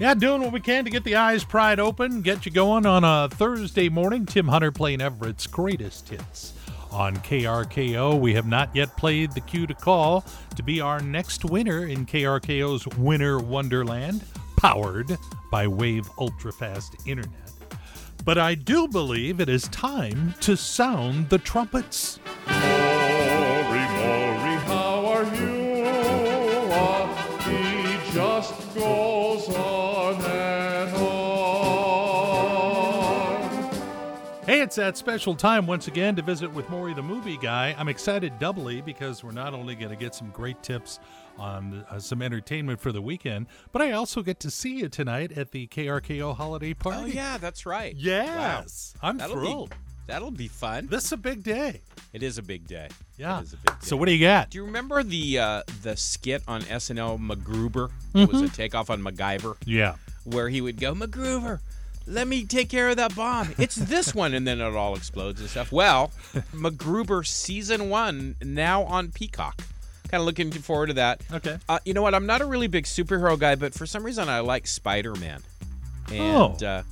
Yeah, doing what we can to get the eyes pried open, get you going on a Thursday morning. Tim Hunter playing Everett's greatest hits. On KRKO, we have not yet played the cue to call to be our next winner in KRKO's Winter Wonderland, powered by Wave Ultrafast Internet. But I do believe it is time to sound the trumpets. It's that special time once again to visit with Maury the Movie Guy. I'm excited doubly because we're not only going to get some great tips on uh, some entertainment for the weekend, but I also get to see you tonight at the KRKO holiday party. Oh yeah, that's right. Yes. I'm That'll thrilled. Be, that'll be fun. This is a big day. It is a big day. Yeah. It is a big day. So what do you got? do you remember the uh, the skit on SNL MacGruber? It was a Mm-hmm. takeoff on MacGyver, Yeah. where he would go, MacGruber, let me take care of that bomb. It's this one, and then it all explodes and stuff. Well, MacGruber season one now on Peacock. Kind of looking forward to that. Okay. Uh, you know what? I'm not a really big superhero guy, but for some reason I like Spider Man. Oh. And uh,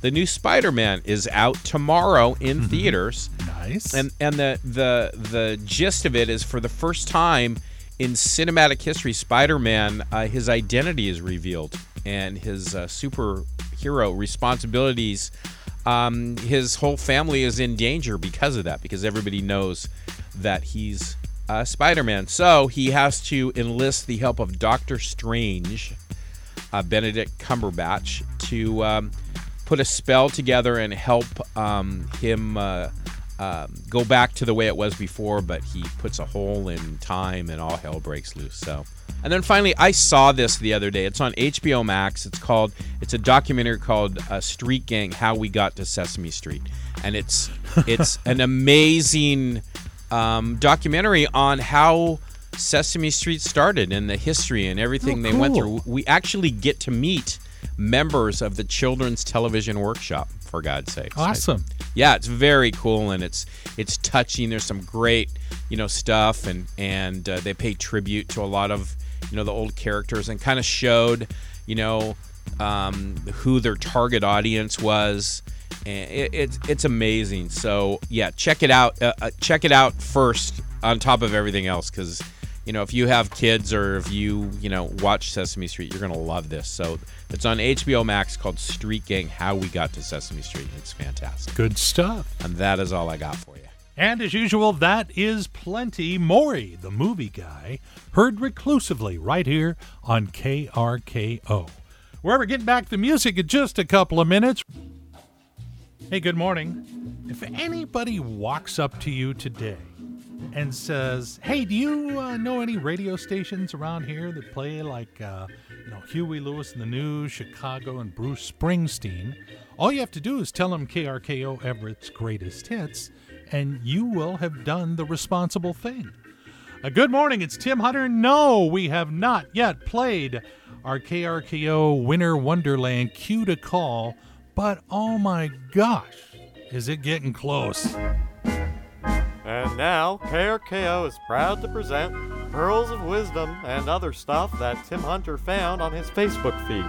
the new Spider Man is out tomorrow in Mm-hmm. theaters. Nice. And and the the the gist of it is for the first time in cinematic history, Spider-Man, uh, his identity is revealed and his uh, superhero responsibilities. Um, his whole family is in danger because of that, because everybody knows that he's uh, Spider-Man. So he has to enlist the help of Doctor Strange, uh, Benedict Cumberbatch, to um, put a spell together and help um, him uh, um, go back to the way it was before. But he puts a hole in time, and all hell breaks loose. So, and then finally, I saw this the other day. It's on HBO Max. It's called. It's a documentary called uh, "Street Gang: How We Got to Sesame Street," and it's it's an amazing um, documentary on how Sesame Street started and the history and everything Oh, they went through. We actually get to meet members of the Children's Television Workshop, for God's sake. awesome. Yeah, it's very cool and it's it's touching. There's some great you know stuff and and uh, they pay tribute to a lot of you know the old characters and kind of showed you know um, who their target audience was. And it, it's it's amazing. So yeah, check it out. Uh, uh, check it out first on top of everything else because you know if you have kids or if you you know watch Sesame Street, you're gonna love this. So it's on HBO Max called Street Gang: How We Got to Sesame Street. It's fantastic. Good stuff. And that is all I got for you. And as usual, that is plenty. Maury, the movie guy, heard reclusively right here on KRKO. We're getting back to music in just a couple of minutes. Hey, good morning. If anybody walks up to you today and says, "Hey, do you uh, know any radio stations around here that play like, uh, you know, Huey Lewis and the News, Chicago, and Bruce Springsteen?" All you have to do is tell them KRKO Everett's greatest hits, and you will have done the responsible thing. Uh, good morning, it's Tim Hunter. No, we have not yet played our KRKO Winter Wonderland cue to call, but oh my gosh, is it getting close? And now, KRKO is proud to present Pearls of Wisdom and other stuff that Tim Hunter found on his Facebook feed.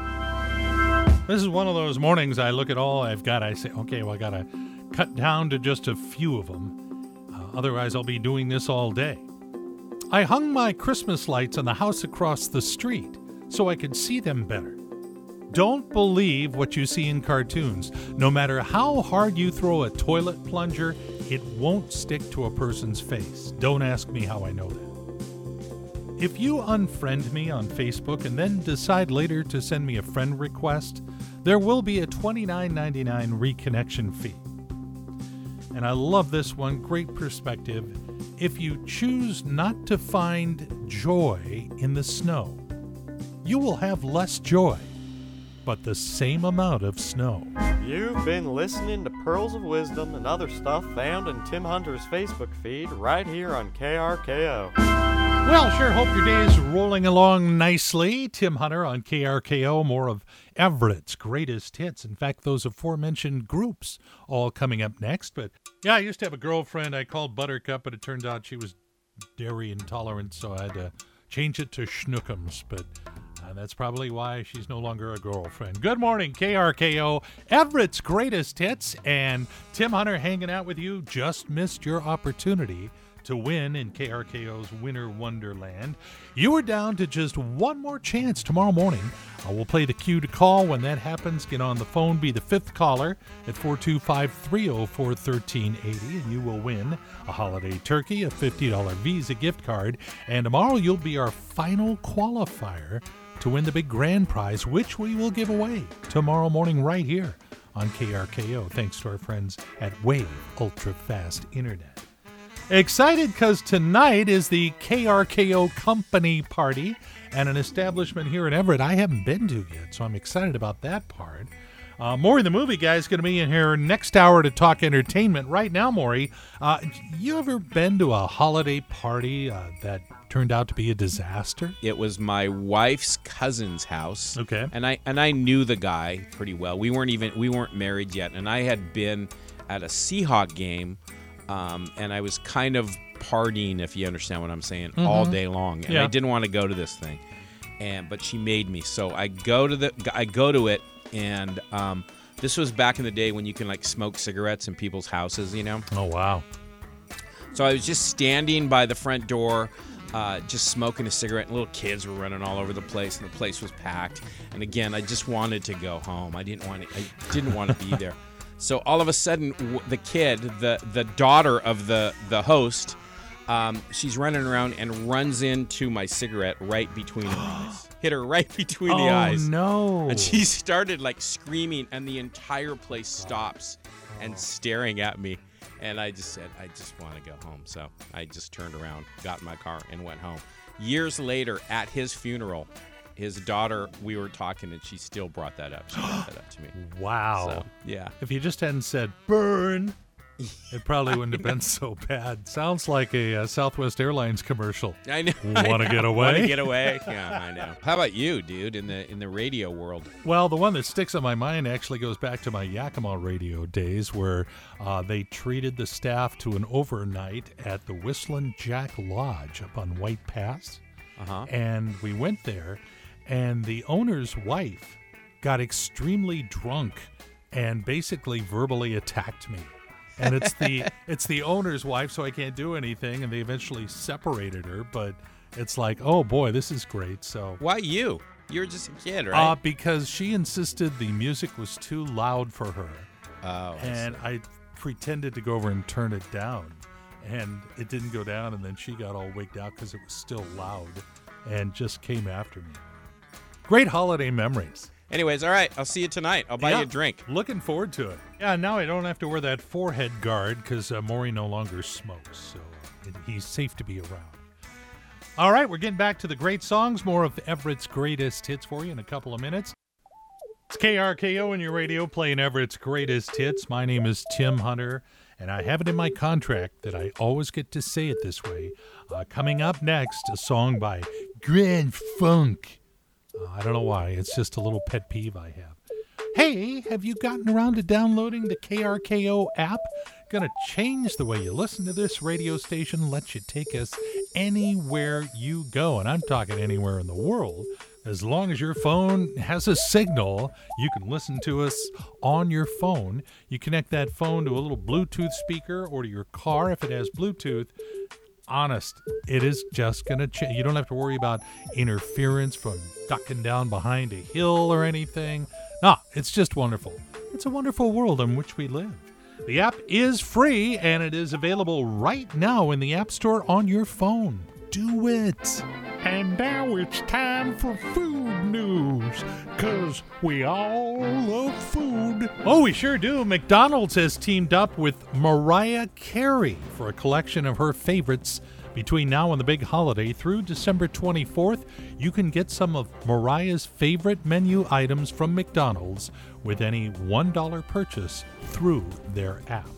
This is one of those mornings I look at all I've got. I say, okay, well, I got to cut down to just a few of them. Uh, otherwise, I'll be doing this all day. I hung my Christmas lights on the house across the street so I could see them better. Don't believe what you see in cartoons. No matter how hard you throw a toilet plunger, it won't stick to a person's face. Don't ask me how I know that. If you unfriend me on Facebook and then decide later to send me a friend request, there will be a $29.99 reconnection fee. And I love this one, great perspective. If you choose not to find joy in the snow, you will have less joy, but the same amount of snow. You've been listening to Pearls of Wisdom and other stuff found in Tim Hunter's Facebook feed right here on KRKO. Well, sure hope your day is rolling along nicely. Tim Hunter on KRKO, more of Everett's greatest hits. In fact, those aforementioned groups all coming up next. But yeah, I used to have a girlfriend I called Buttercup, but it turned out she was dairy intolerant, so I had to change it to Schnookums. But And that's probably why she's no longer a girlfriend. Good morning, KRKO, Everett's greatest hits, and Tim Hunter hanging out with you. Just missed your opportunity to win in KRKO's Winter Wonderland. You are down to just one more chance tomorrow morning. We'll play the cue to call. When that happens, get on the phone, be the fifth caller at 425 304 1380, and you will win a holiday turkey, a $50 Visa gift card, and tomorrow you'll be our final qualifier to win the big grand prize, which we will give away tomorrow morning right here on KRKO, thanks to our friends at Wave Ultra Fast Internet. Excited because tonight is the KRKO Company Party and an establishment here in Everett I haven't been to yet, so I'm excited about that part. Uh, Maury, the movie guy, is going to be in here next hour to talk entertainment. Right now, Maury, uh, you ever been to a holiday party uh, that turned out to be a disaster? It was my wife's cousin's house. Okay. And I and I knew the guy pretty well. We weren't even we weren't married yet, and I had been at a Seahawk game, um, and I was kind of partying, if you understand what I'm saying, all day long, and Yeah. I didn't want to go to this thing, and but she made me. So I go to the I go to it, and um, this was back in the day when you can like smoke cigarettes in people's houses, you know. Oh, wow. So I was just standing by the front door, uh, just smoking a cigarette. And little kids were running all over the place, and the place was packed. And again, I just wanted to go home. I didn't want to. I didn't want to be there. So all of a sudden, w- the kid, the the daughter of the the host, um, she's running around and runs into my cigarette right between her eyes. Hit her right between oh, the eyes. no. And she started like screaming, and the entire place stops and staring at me. And I just said, I just want to go home. So I just turned around, got in my car, and went home. Years later, at his funeral, his daughter, we were talking, and she still brought that up. She brought that up to me. Wow. So, yeah. If you just hadn't said burn, it probably wouldn't have been so bad. Sounds like a uh, Southwest Airlines commercial. I know. Wanna get away? Want to get away? Yeah, I know. How about you, dude? In the in the radio world, Well, the one that sticks in my mind actually goes back to my Yakima radio days where uh, they treated the staff to an overnight at the Whistling Jack Lodge up on White Pass. uh huh. And we went there, and the owner's wife got extremely drunk and basically verbally attacked me. And it's the it's the owner's wife, so I can't do anything. And they eventually separated her, but it's like, oh boy, this is great. So Why you? You're just a kid, uh, right? because she insisted the music was too loud for her, oh, I and I pretended to go over and turn it down, and it didn't go down, and then she got all wigged out because it was still loud, and just came after me. Great holiday memories. Anyways, all right. I'll see you tonight. I'll buy Yeah, you a drink. Looking forward to it. Yeah, now I don't have to wear that forehead guard because uh, Maury no longer smokes, so he's safe to be around. All right, we're getting back to the great songs. More of Everett's greatest hits for you in a couple of minutes. It's KRKO in your radio playing Everett's greatest hits. My name is Tim Hunter, and I have it in my contract that I always get to say it this way. Uh, coming up next, a song by Grand Funk. Uh, I don't know why, it's just a little pet peeve I have. Hey, have you gotten around to downloading the KRKO app? Gonna change the way you listen to this radio station, let you take us anywhere you go. And I'm talking anywhere in the world. As long as your phone has a signal, you can listen to us on your phone. You connect that phone to a little Bluetooth speaker or to your car if it has Bluetooth honest, it is just going to change. You don't have to worry about interference from ducking down behind a hill or anything. No, it's just wonderful. It's a wonderful world in which we live. The app is free and it is available right now in the App Store on your phone. Do it. And now it's time for food news, because we all love food. Oh, we sure do. McDonald's has teamed up with Mariah Carey for a collection of her favorites. Between now and the big holiday through December 24th, you can get some of Mariah's favorite menu items from McDonald's with any $1 purchase through their app.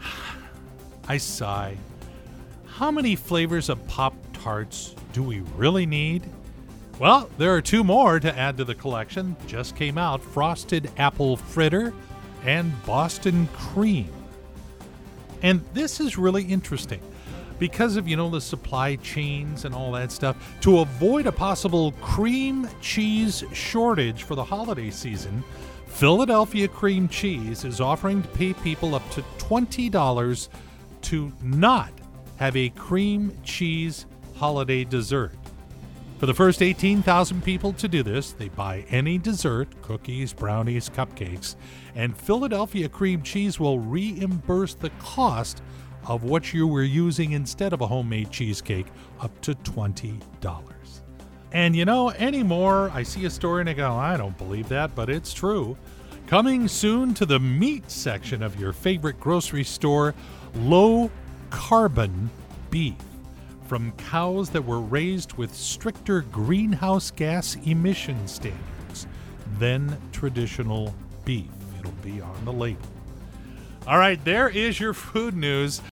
I sigh. How many flavors of Pop Tarts do we really need? Well, there are two more to add to the collection. Just came out Frosted Apple Fritter and Boston Cream. And this is really interesting. because of, you know, the supply chains and all that stuff, to avoid a possible cream cheese shortage for the holiday season, Philadelphia Cream Cheese is offering to pay people up to $20 to not have a cream cheese holiday dessert. For the first 18,000 people to do this, they buy any dessert, cookies, brownies, cupcakes, and Philadelphia Cream Cheese will reimburse the cost of what you were using instead of a homemade cheesecake up to $20. And you know, anymore, I see a story and I go, I don't believe that, but it's true. Coming soon to the meat section of your favorite grocery store, low carbon beef from cows that were raised with stricter greenhouse gas emission standards than traditional beef. It'll be on the label. All right, there is your food news.